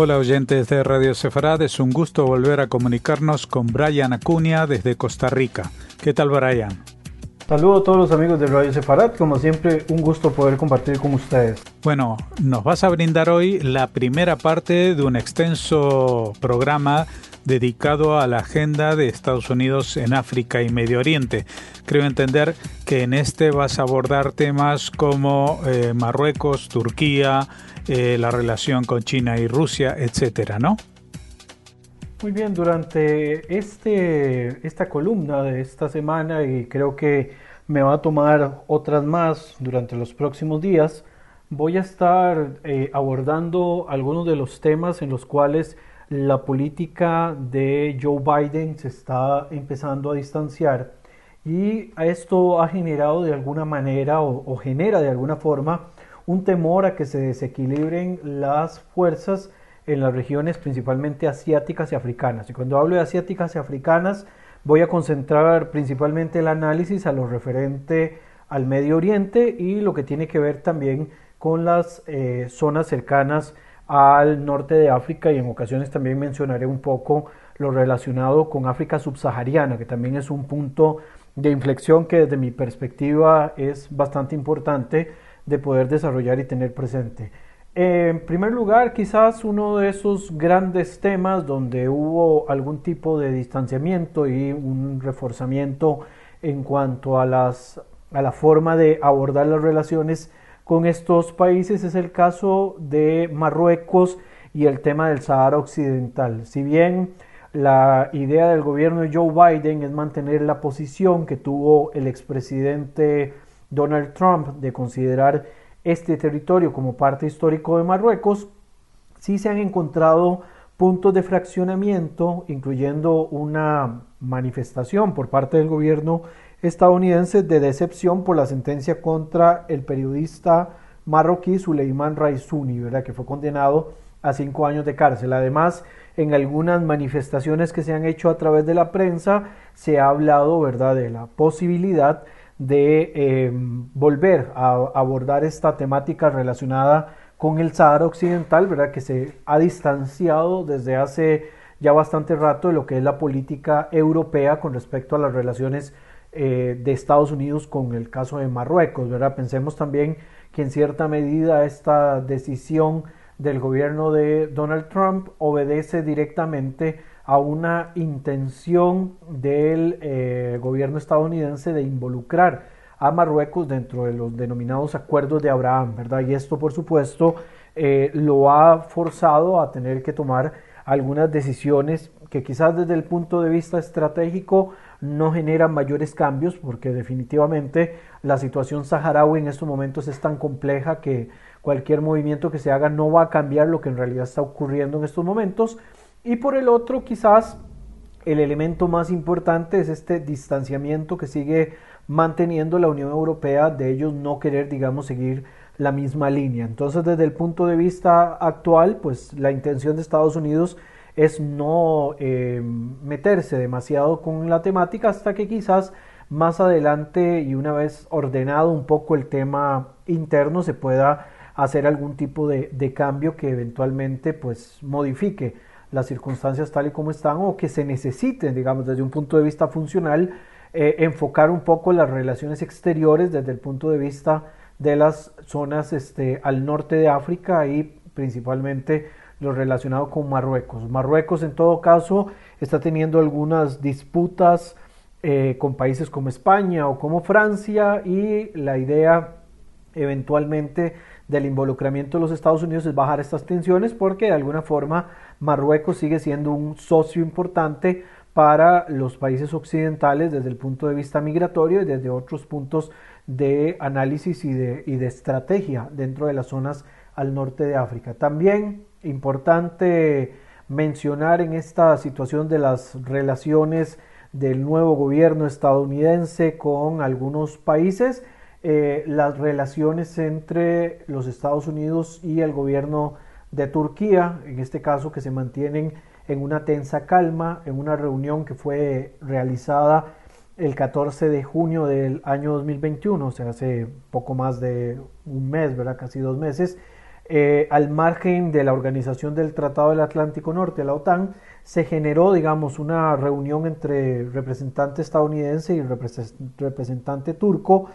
Hola oyentes de Radio Sefarad, es un gusto volver a comunicarnos con Brian Acuña desde Costa Rica. ¿Qué tal Brian? Saludos a todos los amigos de Radio Sefarad, como siempre un gusto poder compartir con ustedes. Bueno, nos vas a brindar hoy la primera parte de un extenso programa dedicado a la agenda de Estados Unidos en África y Medio Oriente. Creo entender que en este vas a abordar temas como eh, Marruecos, Turquía, eh, la relación con China y Rusia, etcétera, ¿no? Muy bien, durante este, esta columna de esta semana, y creo que me va a tomar otras más durante los próximos días, voy a estar eh, abordando algunos de los temas en los cuales la política de Joe Biden se está empezando a distanciar y esto ha generado de alguna manera o genera de alguna forma un temor a que se desequilibren las fuerzas en las regiones principalmente asiáticas y africanas. Y cuando hablo de asiáticas y africanas, voy a concentrar principalmente el análisis a lo referente al Medio Oriente y lo que tiene que ver también con las eh, zonas cercanas al norte de África y en ocasiones también mencionaré un poco lo relacionado con África subsahariana, que también es un punto de inflexión que desde mi perspectiva es bastante importante de poder desarrollar y tener presente. En primer lugar, quizás uno de esos grandes temas donde hubo algún tipo de distanciamiento y un reforzamiento en cuanto a, las, a la forma de abordar las relaciones con estos países es el caso de Marruecos y el tema del Sahara Occidental. Si bien la idea del gobierno de Joe Biden es mantener la posición que tuvo el expresidente Donald Trump de considerar este territorio como parte histórico de Marruecos, sí se han encontrado puntos de fraccionamiento, incluyendo una manifestación por parte del gobierno estadounidense de decepción por la sentencia contra el periodista marroquí Suleiman Raisuni, ¿verdad? que fue condenado a cinco años de cárcel. Además, en algunas manifestaciones que se han hecho a través de la prensa, se ha hablado ¿verdad? de la posibilidad de em, volver a abordar esta temática relacionada con el Sahara Occidental, ¿verdad? que se ha distanciado desde hace ya bastante rato de lo que es la política europea con respecto a las relaciones eh, de Estados Unidos con el caso de Marruecos. ¿verdad? Pensemos también que en cierta medida esta decisión del gobierno de Donald Trump obedece directamente a una intención del eh, gobierno estadounidense de involucrar a Marruecos dentro de los denominados acuerdos de Abraham, ¿verdad? Y esto, por supuesto, eh, lo ha forzado a tener que tomar algunas decisiones que quizás desde el punto de vista estratégico no generan mayores cambios, porque definitivamente la situación saharaui en estos momentos es tan compleja que cualquier movimiento que se haga no va a cambiar lo que en realidad está ocurriendo en estos momentos, y por el otro, quizás el elemento más importante es este distanciamiento que sigue manteniendo la Unión Europea de ellos no querer, digamos, seguir la misma línea. Entonces, desde el punto de vista actual, pues la intención de Estados Unidos es no eh, meterse demasiado con la temática hasta que quizás más adelante y una vez ordenado un poco el tema interno se pueda hacer algún tipo de, de cambio que eventualmente pues modifique las circunstancias tal y como están o que se necesiten, digamos, desde un punto de vista funcional, eh, enfocar un poco las relaciones exteriores desde el punto de vista de las zonas este, al norte de África y principalmente lo relacionado con Marruecos. Marruecos en todo caso está teniendo algunas disputas eh, con países como España o como Francia y la idea eventualmente del involucramiento de los Estados Unidos es bajar estas tensiones porque de alguna forma Marruecos sigue siendo un socio importante para los países occidentales desde el punto de vista migratorio y desde otros puntos de análisis y de, y de estrategia dentro de las zonas al norte de África. También importante mencionar en esta situación de las relaciones del nuevo gobierno estadounidense con algunos países, eh, las relaciones entre los Estados Unidos y el gobierno de Turquía, en este caso que se mantienen en una tensa calma, en una reunión que fue realizada el 14 de junio del año 2021, o sea, hace poco más de un mes, ¿verdad? Casi dos meses, eh, al margen de la organización del Tratado del Atlántico Norte, la OTAN, se generó, digamos, una reunión entre representante estadounidense y representante turco,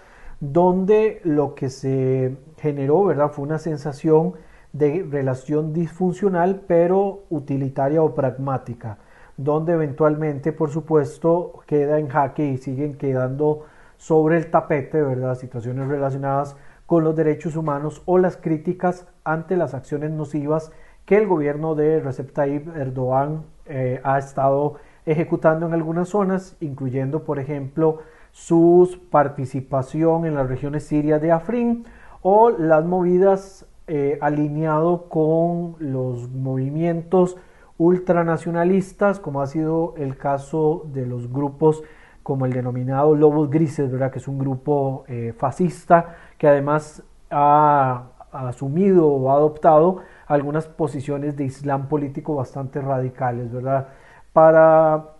donde lo que se generó, ¿verdad?, fue una sensación de relación disfuncional, pero utilitaria o pragmática, donde eventualmente, por supuesto, queda en jaque y siguen quedando sobre el tapete, ¿verdad?, situaciones relacionadas con los derechos humanos o las críticas ante las acciones nocivas que el gobierno de Recep Tayyip Erdogan eh, ha estado ejecutando en algunas zonas, incluyendo, por ejemplo, su participación en las regiones sirias de Afrin o las movidas eh, alineado con los movimientos ultranacionalistas, como ha sido el caso de los grupos como el denominado Lobos Grises, ¿verdad? que es un grupo eh, fascista que además ha asumido o ha adoptado algunas posiciones de Islam político bastante radicales, ¿verdad? Para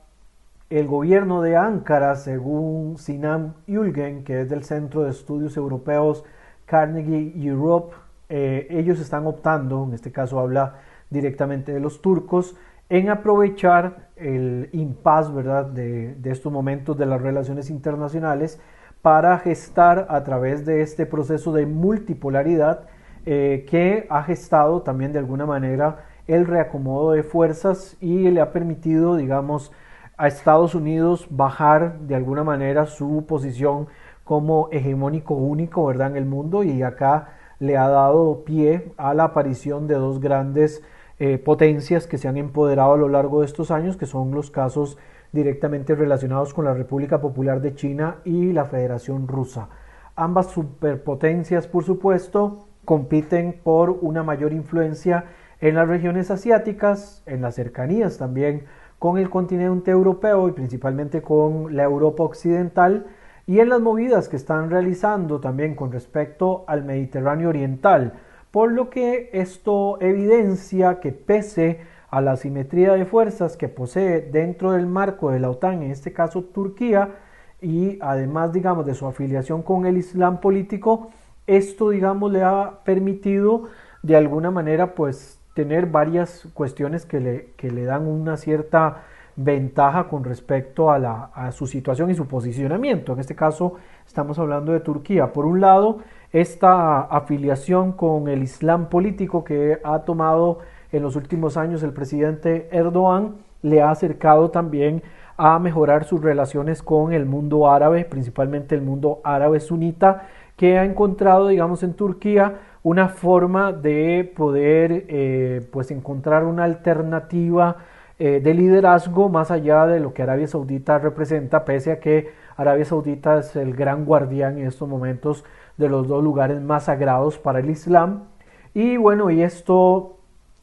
el gobierno de Ankara, según Sinan Yulgen, que es del Centro de Estudios Europeos Carnegie Europe, eh, ellos están optando, en este caso habla directamente de los turcos, en aprovechar el impas de, estos momentos de las relaciones internacionales para gestar a través de este proceso de multipolaridad eh, que ha gestado también de alguna manera el reacomodo de fuerzas y le ha permitido, digamos, a Estados Unidos bajar de alguna manera su posición como hegemónico único, ¿verdad?, en el mundo y acá le ha dado pie a la aparición de dos grandes eh, potencias que se han empoderado a lo largo de estos años, que son los casos directamente relacionados con la República Popular de China y la Federación Rusa. Ambas superpotencias, por supuesto, compiten por una mayor influencia en las regiones asiáticas, en las cercanías también con el continente europeo y principalmente con la Europa occidental y en las movidas que están realizando también con respecto al Mediterráneo oriental, por lo que esto evidencia que pese a la simetría de fuerzas que posee dentro del marco de la OTAN, en este caso Turquía, y además digamos de su afiliación con el Islam político, esto, digamos, le ha permitido de alguna manera, pues, tener varias cuestiones que le, que le dan una cierta ventaja con respecto a, la, a su situación y su posicionamiento. En este caso, estamos hablando de Turquía. Por un lado, esta afiliación con el Islam político que ha tomado en los últimos años el presidente Erdogan le ha acercado también a mejorar sus relaciones con el mundo árabe, principalmente el mundo árabe sunita, que ha encontrado, digamos, en Turquía una forma de poder eh, pues encontrar una alternativa eh, de liderazgo más allá de lo que Arabia Saudita representa, pese a que Arabia Saudita es el gran guardián en estos momentos de los dos lugares más sagrados para el Islam. Y bueno, y esto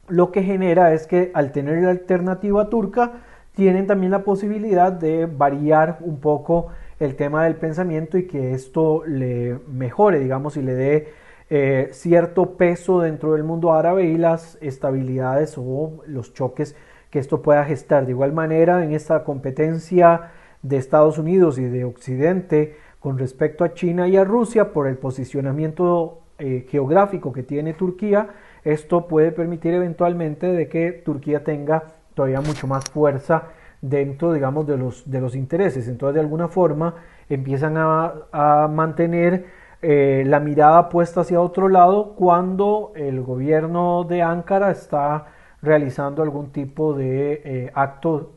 lo que genera es que al tener la alternativa turca, tienen también la posibilidad de variar un poco el tema del pensamiento y que esto le mejore, digamos, y le dé eh, cierto peso dentro del mundo árabe y las estabilidades o los choques que esto pueda gestar. De igual manera, en esta competencia de Estados Unidos y de Occidente con respecto a China y a Rusia por el posicionamiento eh, geográfico que tiene Turquía, esto puede permitir eventualmente de que Turquía tenga todavía mucho más fuerza dentro, digamos, de los, de los intereses. Entonces, de alguna forma, empiezan a, mantener eh, la mirada puesta hacia otro lado cuando el gobierno de Ankara está realizando algún tipo de eh, acto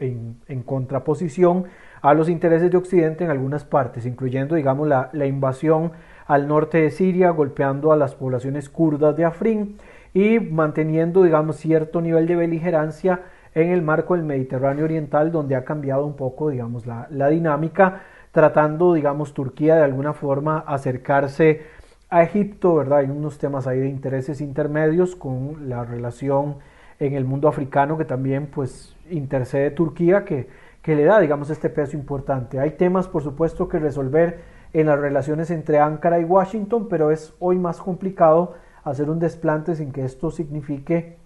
en, contraposición a los intereses de Occidente en algunas partes, incluyendo, digamos, la, invasión al norte de Siria, golpeando a las poblaciones kurdas de Afrin y manteniendo, digamos, cierto nivel de beligerancia en el marco del Mediterráneo Oriental, donde ha cambiado un poco, digamos, la, dinámica, tratando, digamos, Turquía de alguna forma acercarse a Egipto, ¿verdad? Hay unos temas ahí de intereses intermedios con la relación en el mundo africano que también, pues, intercede Turquía, que, que le da, digamos, este peso importante. Hay temas, por supuesto, que resolver en las relaciones entre Ankara y Washington, pero es hoy más complicado hacer un desplante sin que esto signifique,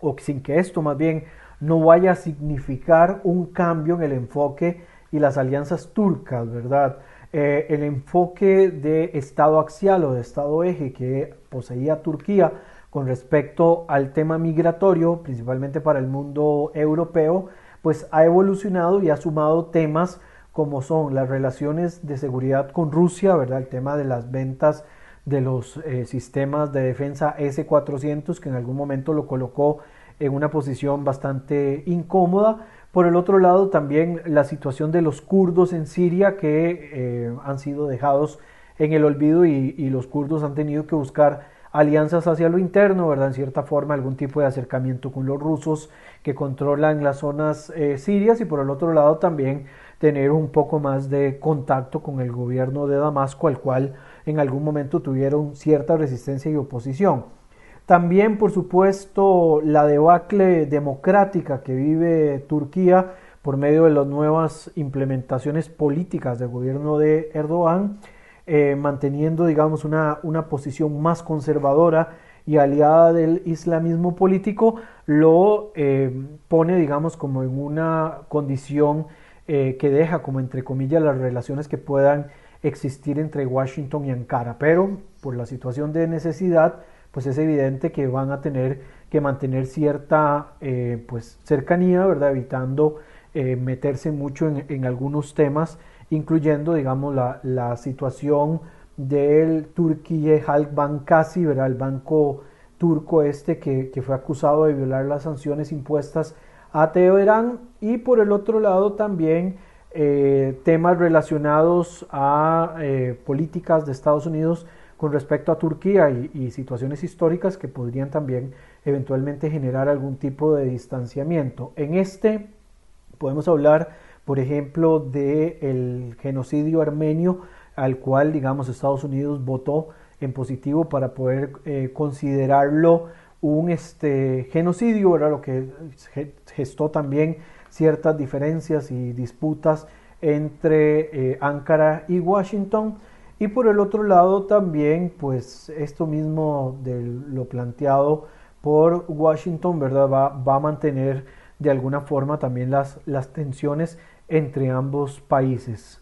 o sin que esto más bien no vaya a significar un cambio en el enfoque y las alianzas turcas, ¿verdad? eh, el enfoque de Estado axial o de Estado eje que poseía Turquía con respecto al tema migratorio, principalmente para el mundo europeo, pues ha evolucionado y ha sumado temas como son las relaciones de seguridad con Rusia, ¿verdad? El tema de las ventas de los eh, sistemas de defensa S-400, que en algún momento lo colocó en una posición bastante incómoda. Por el otro lado, también la situación de los kurdos en Siria, que eh, han sido dejados en el olvido y, los kurdos han tenido que buscar alianzas hacia lo interno, ¿verdad? En cierta forma, algún tipo de acercamiento con los rusos que controlan las zonas eh, sirias y por el otro lado también tener un poco más de contacto con el gobierno de Damasco, al cual en algún momento tuvieron cierta resistencia y oposición. También, por supuesto, la debacle democrática que vive Turquía por medio de las nuevas implementaciones políticas del gobierno de Erdogan, eh, manteniendo, digamos, una, una posición más conservadora y aliada del islamismo político, lo eh, pone, digamos, como en una condición eh, que deja, como entre comillas, las relaciones que puedan existir entre Washington y Ankara, pero por la situación de necesidad, pues es evidente que van a tener que mantener cierta eh, pues cercanía, ¿verdad? Evitando eh, meterse mucho en, algunos temas, incluyendo, digamos, la, la situación del Turkiye Halk Bankasi, ¿verdad? El banco turco este que, que, fue acusado de violar las sanciones impuestas a Teherán y por el otro lado también eh, temas relacionados a políticas de Estados Unidos con respecto a Turquía y, situaciones históricas que podrían también eventualmente generar algún tipo de distanciamiento. En este podemos hablar, por ejemplo, del genocidio armenio al cual, digamos, Estados Unidos votó en positivo para poder eh, considerarlo un este, genocidio, ¿verdad? lo que gestó también ciertas diferencias y disputas entre eh, Ankara y Washington. Y por el otro lado también, pues esto mismo de lo planteado por Washington, ¿verdad? Va, va a mantener de alguna forma también las, las tensiones entre ambos países.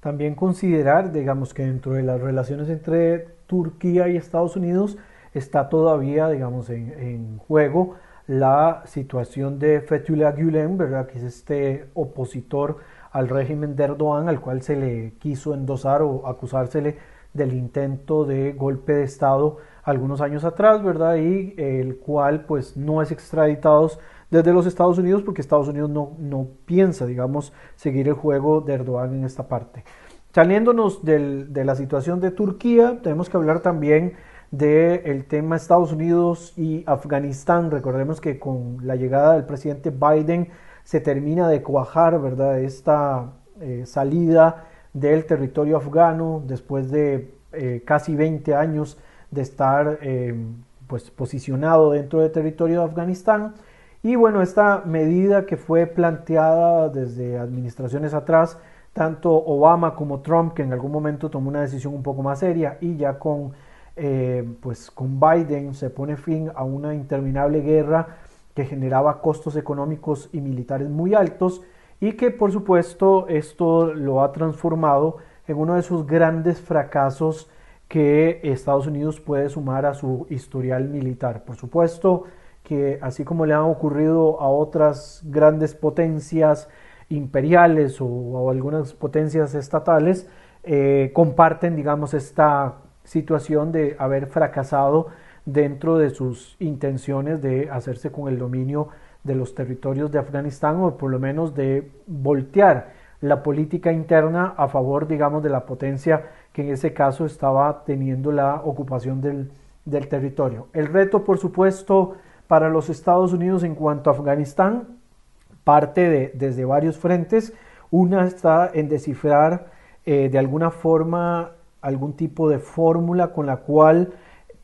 También considerar, digamos, que dentro de las relaciones entre Turquía y Estados Unidos está todavía, digamos, en, en juego la situación de Fethullah Gulen, ¿verdad? que es este opositor al régimen de Erdogan, al cual se le quiso endosar o acusársele del intento de golpe de Estado algunos años atrás, ¿verdad? Y el cual pues no es extraditado desde los Estados Unidos porque Estados Unidos no, no piensa, digamos, seguir el juego de Erdogan en esta parte. Saliéndonos de la situación de Turquía, tenemos que hablar también del tema Estados Unidos y Afganistán. Recordemos que con la llegada del presidente Biden se termina de cuajar, ¿verdad?, esta eh, salida del territorio afgano después de eh, casi 20 años de estar eh, pues posicionado dentro del territorio de Afganistán. Y bueno, esta medida que fue planteada desde administraciones atrás, tanto Obama como Trump, que en algún momento tomó una decisión un poco más seria, y ya con pues con Biden se pone fin a una interminable guerra que generaba costos económicos y militares muy altos y que por supuesto esto lo ha transformado en uno de esos grandes fracasos que Estados Unidos puede sumar a su historial militar. Por supuesto que así como le han ocurrido a otras grandes potencias imperiales o, algunas potencias estatales, eh, comparten, digamos, esta situación de haber fracasado dentro de sus intenciones de hacerse con el dominio de los territorios de Afganistán o por lo menos de voltear la política interna a favor, digamos, de la potencia que en ese caso estaba teniendo la ocupación del, del territorio. El reto, por supuesto, para los Estados Unidos en cuanto a Afganistán parte de, desde varios frentes. Una está en descifrar eh, de alguna forma algún tipo de fórmula con la cual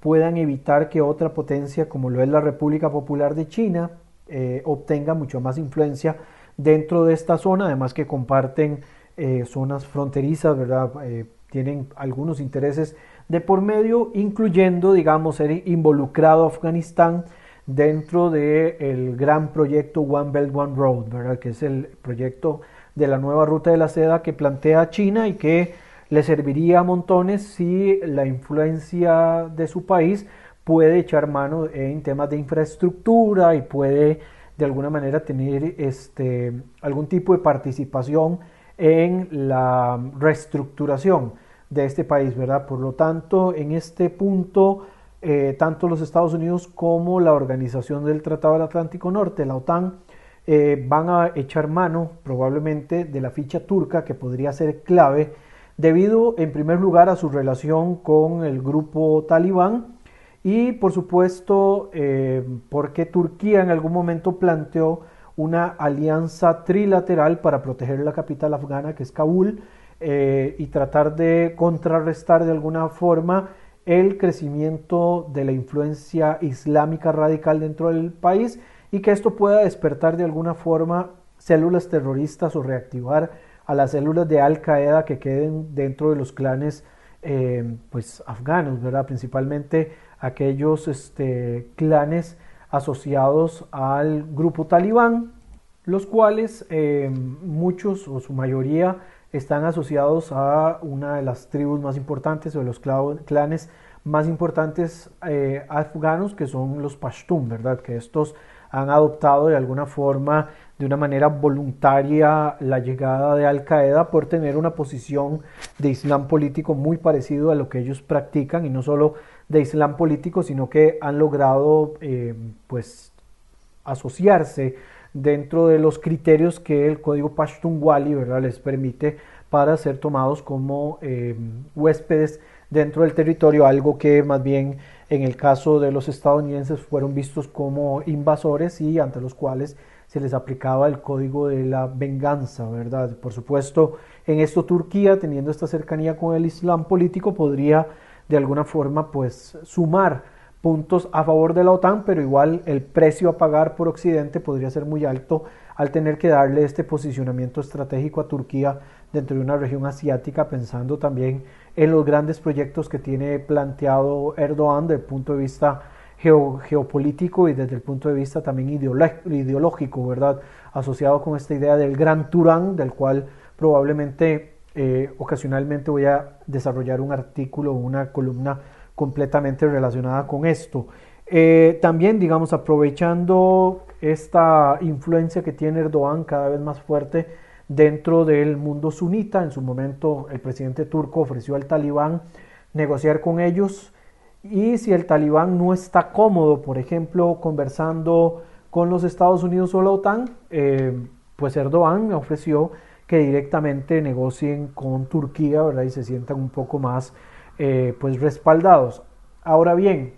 puedan evitar que otra potencia como lo es la República Popular de China eh, obtenga mucho más influencia dentro de esta zona, además que comparten eh, zonas fronterizas, ¿verdad? Eh, tienen algunos intereses de por medio, incluyendo, digamos, ser involucrado Afganistán dentro del el gran proyecto One Belt One Road, ¿verdad? Que es el proyecto de la nueva ruta de la seda que plantea China y que le serviría a montones si la influencia de su país puede echar mano en temas de infraestructura y puede de alguna manera tener este, algún tipo de participación en la reestructuración de este país, ¿verdad? Por lo tanto, en este punto, eh, tanto los Estados Unidos como la Organización del Tratado del Atlántico Norte, la OTAN, eh, van a echar mano probablemente de la ficha turca que podría ser clave debido en primer lugar a su relación con el grupo talibán y por supuesto eh, porque Turquía en algún momento planteó una alianza trilateral para proteger la capital afgana que es Kabul eh, y tratar de contrarrestar de alguna forma el crecimiento de la influencia islámica radical dentro del país y que esto pueda despertar de alguna forma células terroristas o reactivar a las células de Al Qaeda que queden dentro de los clanes eh, pues afganos, ¿verdad? Principalmente aquellos este, clanes asociados al grupo talibán, los cuales eh, muchos o su mayoría están asociados a una de las tribus más importantes o de los clanes más importantes eh, afganos que son los Pashtun, ¿verdad? Que estos han adoptado de alguna forma, de una manera voluntaria, la llegada de Al Qaeda por tener una posición de Islam político muy parecido a lo que ellos practican y no solo de Islam político, sino que han logrado eh, pues asociarse dentro de los criterios que el código Pashtunwali ¿verdad? les permite para ser tomados como eh, huéspedes dentro del territorio, algo que más bien en el caso de los estadounidenses fueron vistos como invasores y ante los cuales se les aplicaba el código de la venganza, ¿verdad? Por supuesto, en esto Turquía, teniendo esta cercanía con el Islam político, podría de alguna forma pues sumar puntos a favor de la OTAN, pero igual el precio a pagar por Occidente podría ser muy alto al tener que darle este posicionamiento estratégico a Turquía dentro de una región asiática, pensando también en los grandes proyectos que tiene planteado Erdogan desde el punto de vista geopolítico y desde el punto de vista también ideológico, ¿verdad? Asociado con esta idea del gran Turán, del cual probablemente eh, ocasionalmente voy a desarrollar un artículo o una columna completamente relacionada con esto. Eh, también, digamos, aprovechando esta influencia que tiene Erdogan cada vez más fuerte dentro del mundo sunita. En su momento el presidente turco ofreció al talibán negociar con ellos y si el talibán no está cómodo, por ejemplo, conversando con los Estados Unidos o la OTAN, eh, pues Erdogan ofreció que directamente negocien con Turquía, ¿verdad? Y se sientan un poco más, eh, pues, respaldados. Ahora bien,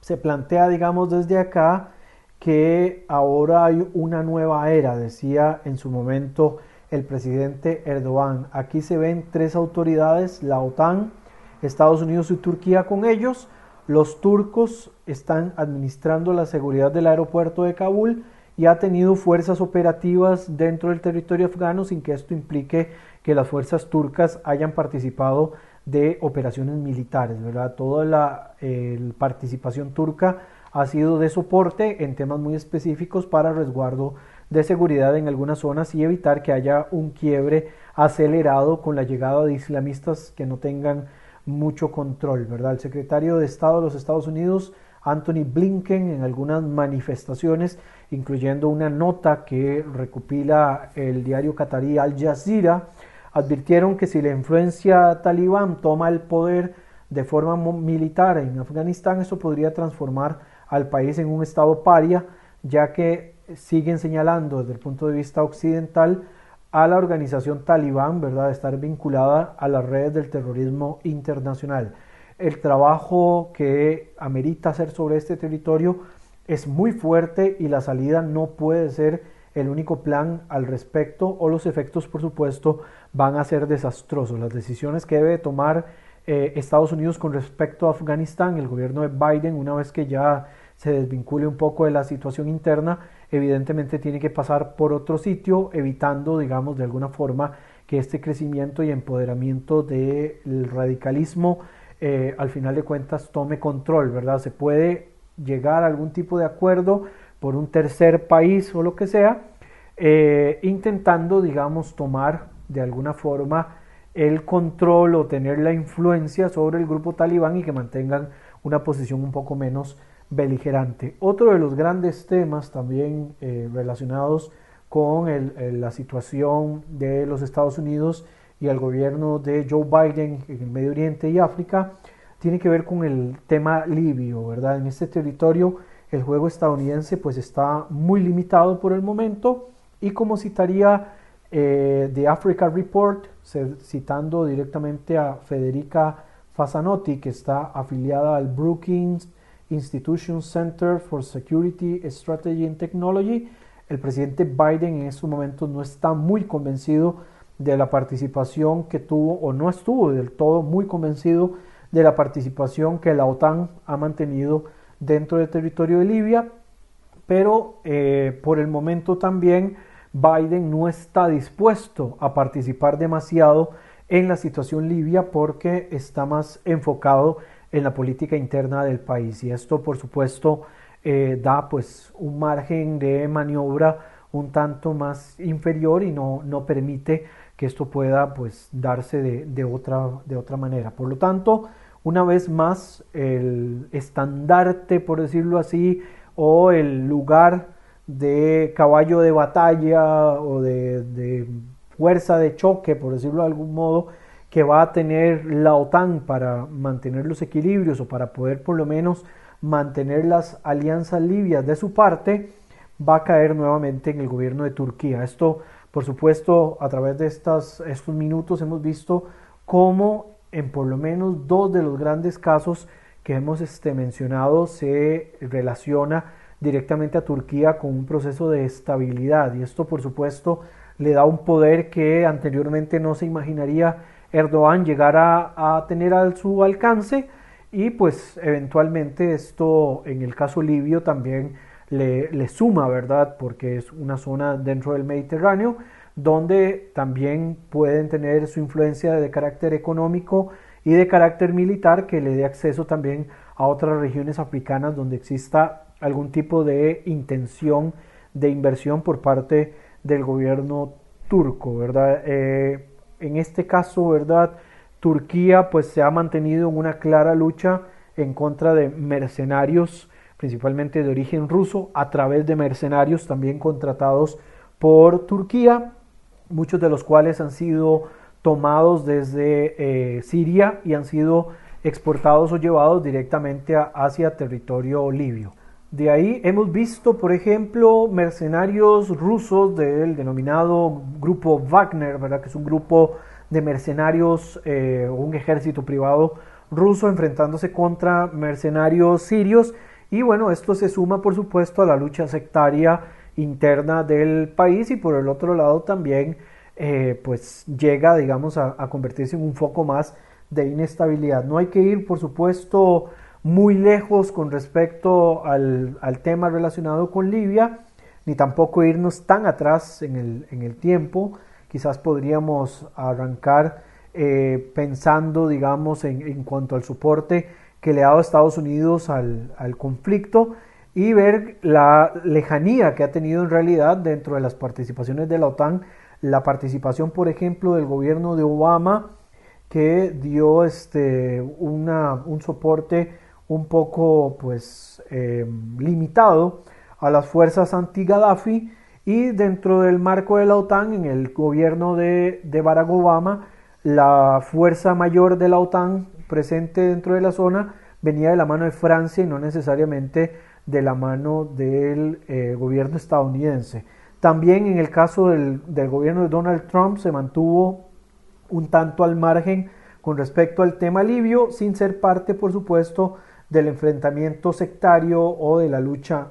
se plantea, digamos, desde acá que ahora hay una nueva era, decía en su momento el presidente Erdogan. Aquí se ven tres autoridades, la OTAN, Estados Unidos y Turquía con ellos. Los turcos están administrando la seguridad del aeropuerto de Kabul y ha tenido fuerzas operativas dentro del territorio afgano sin que esto implique que las fuerzas turcas hayan participado de operaciones militares, ¿verdad? Toda la participación turca ha sido de soporte en temas muy específicos para resguardo de seguridad en algunas zonas y evitar que haya un quiebre acelerado con la llegada de islamistas que no tengan mucho control, ¿verdad? El secretario de Estado de los Estados Unidos, Anthony Blinken, en algunas manifestaciones, incluyendo una nota que recopila el diario qatarí Al Jazeera, advirtieron que si la influencia talibán toma el poder de forma militar en Afganistán, eso podría transformar al país en un estado paria, ya que siguen señalando desde el punto de vista occidental a la organización talibán, ¿verdad?, estar vinculada a las redes del terrorismo internacional. El trabajo que amerita hacer sobre este territorio es muy fuerte y la salida no puede ser el único plan al respecto o los efectos, por supuesto, van a ser desastrosos. Las decisiones que debe tomar eh, Estados Unidos con respecto a Afganistán, el gobierno de Biden, una vez que ya se desvincule un poco de la situación interna, evidentemente tiene que pasar por otro sitio, evitando, digamos, de alguna forma que este crecimiento y empoderamiento del radicalismo eh, al final de cuentas tome control, ¿verdad? Se puede llegar a algún tipo de acuerdo por un tercer país o lo que sea, eh, intentando, digamos, tomar de alguna forma el control o tener la influencia sobre el grupo talibán y que mantengan una posición un poco menos beligerante. Otro de los grandes temas también eh, relacionados con la situación de los Estados Unidos y el gobierno de Joe Biden en el Medio Oriente y África tiene que ver con el tema libio, ¿verdad? En este territorio el juego estadounidense pues está muy limitado por el momento y como citaría eh, The Africa Report, citando directamente a Federica Fasanotti, que está afiliada al Brookings Institution Center for Security Strategy and Technology, el presidente Biden en estos momentos no está muy convencido de la participación que tuvo o no estuvo del todo muy convencido de la participación que la OTAN ha mantenido dentro del territorio de Libia, pero eh, por el momento también Biden no está dispuesto a participar demasiado en la situación libia porque está más enfocado en la política interna del país y esto por supuesto eh, da pues un margen de maniobra un tanto más inferior y no, no permite que esto pueda pues darse de, de, otra, de otra manera. Por lo tanto, una vez más, el estandarte, por decirlo así, o el lugar de caballo de batalla o de, de fuerza de choque, por decirlo de algún modo, que va a tener la OTAN para mantener los equilibrios o para poder por lo menos mantener las alianzas libias de su parte, va a caer nuevamente en el gobierno de Turquía. Esto, por supuesto, a través de estas, estos minutos hemos visto cómo en por lo menos dos de los grandes casos que hemos este, mencionado se relaciona directamente a Turquía con un proceso de estabilidad y esto por supuesto le da un poder que anteriormente no se imaginaría Erdogan llegar a, tener a su alcance y pues eventualmente esto en el caso libio también le, le, suma, ¿verdad? Porque es una zona dentro del Mediterráneo donde también pueden tener su influencia de carácter económico y de carácter militar que le dé acceso también a otras regiones africanas donde exista algún tipo de intención de inversión por parte del gobierno turco, ¿verdad? Eh, en este caso, ¿verdad? Turquía pues se ha mantenido en una clara lucha en contra de mercenarios, principalmente de origen ruso, a través de mercenarios también contratados por Turquía, muchos de los cuales han sido tomados desde eh, Siria y han sido exportados o llevados directamente hacia territorio libio. De ahí hemos visto, por ejemplo, mercenarios rusos del denominado grupo Wagner, ¿verdad? que es un grupo de mercenarios, eh, un ejército privado ruso enfrentándose contra mercenarios sirios. Y bueno, esto se suma, por supuesto, a la lucha sectaria interna del país y por el otro lado también, eh, pues llega, digamos, a, a convertirse en un foco más de inestabilidad. No hay que ir, por supuesto, muy lejos con respecto al, tema relacionado con Libia, ni tampoco irnos tan atrás en el, en el tiempo. Quizás podríamos arrancar eh, pensando, digamos, en, en, cuanto al soporte que le ha dado Estados Unidos al, al, conflicto y ver la lejanía que ha tenido en realidad dentro de las participaciones de la OTAN, la participación, por ejemplo, del gobierno de Obama, que dio este, una, un soporte un poco pues eh, limitado a las fuerzas anti-Gaddafi y dentro del marco de la OTAN, en el gobierno de, de Barack Obama, la fuerza mayor de la OTAN presente dentro de la zona venía de la mano de Francia y no necesariamente de la mano del eh, gobierno estadounidense. También en el caso del, del, gobierno de Donald Trump se mantuvo un tanto al margen con respecto al tema libio, sin ser parte, por supuesto, del enfrentamiento sectario o de la lucha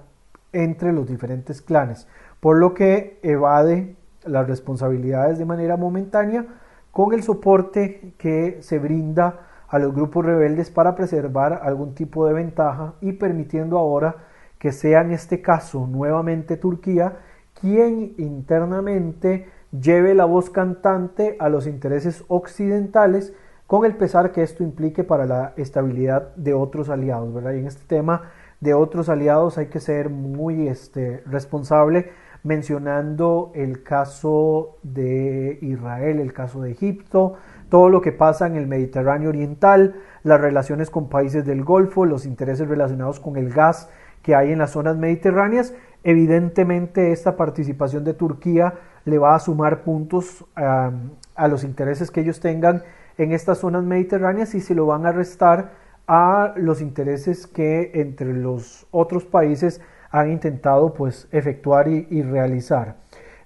entre los diferentes clanes, por lo que evade las responsabilidades de manera momentánea con el soporte que se brinda a los grupos rebeldes para preservar algún tipo de ventaja y permitiendo ahora que sea en este caso nuevamente Turquía quien internamente lleve la voz cantante a los intereses occidentales con el pesar que esto implique para la estabilidad de otros aliados, ¿verdad? Y en este tema de otros aliados hay que ser muy este, responsable mencionando el caso de Israel, el caso de Egipto, todo lo que pasa en el Mediterráneo Oriental, las relaciones con países del Golfo, los intereses relacionados con el gas que hay en las zonas mediterráneas. Evidentemente esta participación de Turquía le va a sumar puntos a los intereses que ellos tengan en estas zonas mediterráneas y se lo van a restar a los intereses que entre los otros países han intentado pues efectuar y, realizar.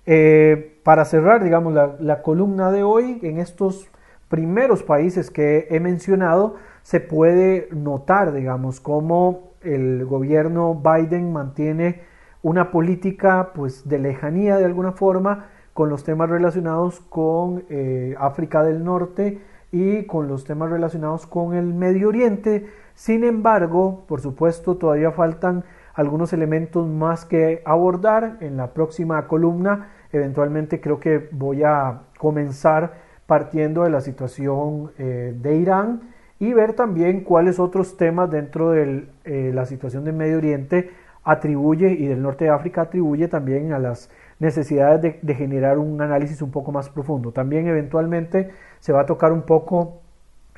Eh, para cerrar, digamos, la, columna de hoy, en estos primeros países que he mencionado, se puede notar, digamos, cómo el gobierno Biden mantiene una política pues de lejanía de alguna forma con los temas relacionados con eh, África del Norte y con los temas relacionados con el Medio Oriente. Sin embargo, por supuesto, todavía faltan algunos elementos más que abordar en la próxima columna. Eventualmente creo que voy a comenzar partiendo de la situación eh, de Irán y ver también cuáles otros temas dentro de eh, la situación del Medio Oriente atribuye y del norte de África atribuye también a las necesidades de, generar un análisis un poco más profundo. También eventualmente se va a tocar un poco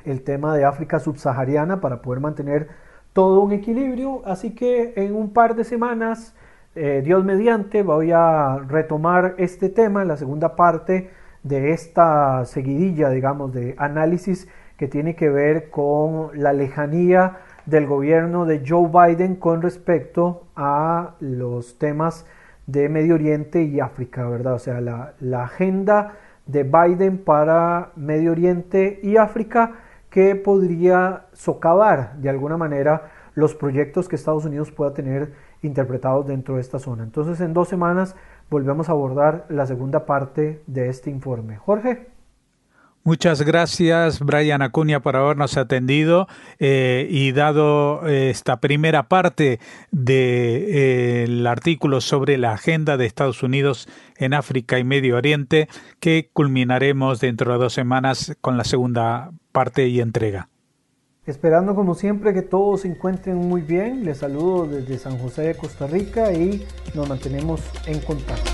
el tema de África subsahariana para poder mantener todo un equilibrio. Así que en un par de semanas, eh, Dios mediante, voy a retomar este tema, la segunda parte de esta seguidilla, digamos, de análisis que tiene que ver con la lejanía del gobierno de Joe Biden con respecto a los temas de Medio Oriente y África, ¿verdad? O sea, la, la agenda de Biden para Medio Oriente y África que podría socavar de alguna manera los proyectos que Estados Unidos pueda tener interpretados dentro de esta zona. Entonces, en dos semanas volvemos a abordar la segunda parte de este informe. Jorge. Muchas gracias, Brian Acuña, por habernos atendido eh, y dado eh, esta primera parte del artículo sobre la agenda de Estados Unidos en África y Medio Oriente, que culminaremos dentro de dos semanas con la segunda parte y entrega. Esperando como siempre que todos se encuentren muy bien, les saludo desde San José de Costa Rica y nos mantenemos en contacto.